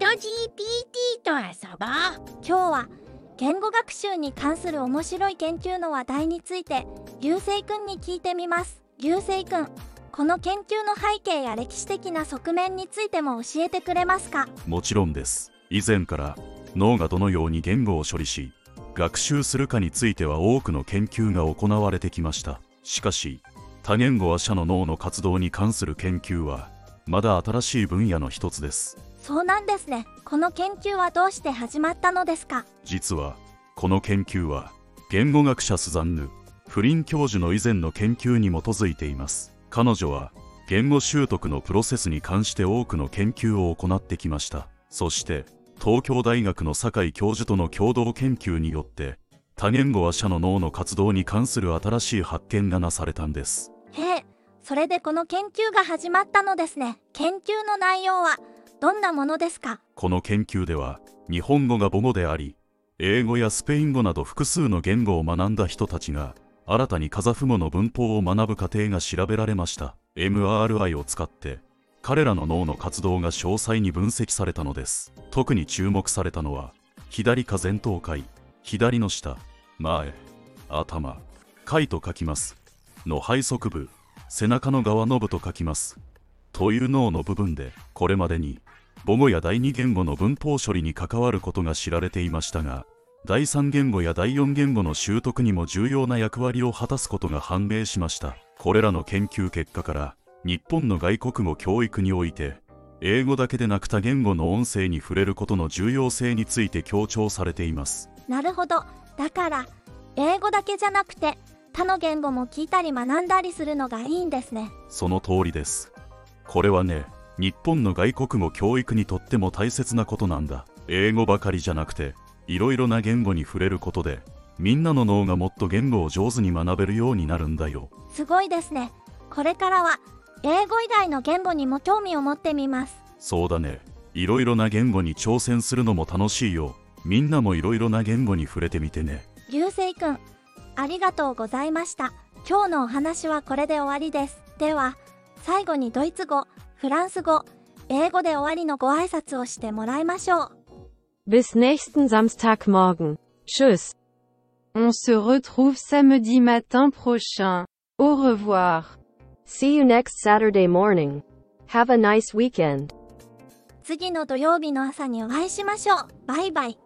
ト GPT と遊ぼう。今日は言語学習に関する面白い研究の話題について流星くんに聞いてみます。流星くんこの研究の背景や歴史的な側面についても教えてくれますか？もちろんです。以前から脳がどのように言語を処理し学習するかについては多くの研究が行われてきました。しかし多言語話者の脳の活動に関する研究はまだ新しい分野の一つです。そうなんですね。この研究はどうして始まったのですか？実はこの研究は言語学者スザンヌ・フリン教授の以前の研究に基づいています。彼女は言語習得のプロセスに関して多くの研究を行ってきました。そして東京大学の酒井教授との共同研究によって多言語話者の脳の活動に関する新しい発見がなされたんです。へえそれでこの研究が始まったのですね。研究の内容は？どんなものですか？この研究では日本語が母語であり英語やスペイン語など複数の言語を学んだ人たちが新たにカザフ語の文法を学ぶ過程が調べられました。MRI を使って彼らの脳の活動が詳細に分析されたのです。特に注目されたのは左下前頭蓋左の下前頭貝と書きます。の背側部背中の側の部と書きます。という脳の部分でこれまでに母語や第二言語の文法処理に関わることが知られていましたが第三言語や第四言語の習得にも重要な役割を果たすことが判明しました。これらの研究結果から日本の外国語教育において英語だけでなく多言語の音声に触れることの重要性について強調されています。なるほど。だから英語だけじゃなくて他の言語も聞いたり学んだりするのがいいんですね。その通りです。これはね日本の外国語教育にとっても大切なことなんだ。英語ばかりじゃなくていろいろな言語に触れることでみんなの脳がもっと言語を上手に学べるようになるんだよ。すごいですね。これからは英語以外の言語にも興味を持ってみます。そうだね。いろいろな言語に挑戦するのも楽しいよ。みんなもいろいろな言語に触れてみてね。流星くんありがとうございました。今日のお話はこれで終わりです。では最後にドイツ語フランス語英語で終わりのご挨拶をしてもらいましょう Bis nächsten Samstagmorgen. Tschüss. On se retrouve samedi matin prochain. Au revoir. See you next Saturday morning. Have a nice weekend. 次の土曜日の朝にお会いしましょうバイバイ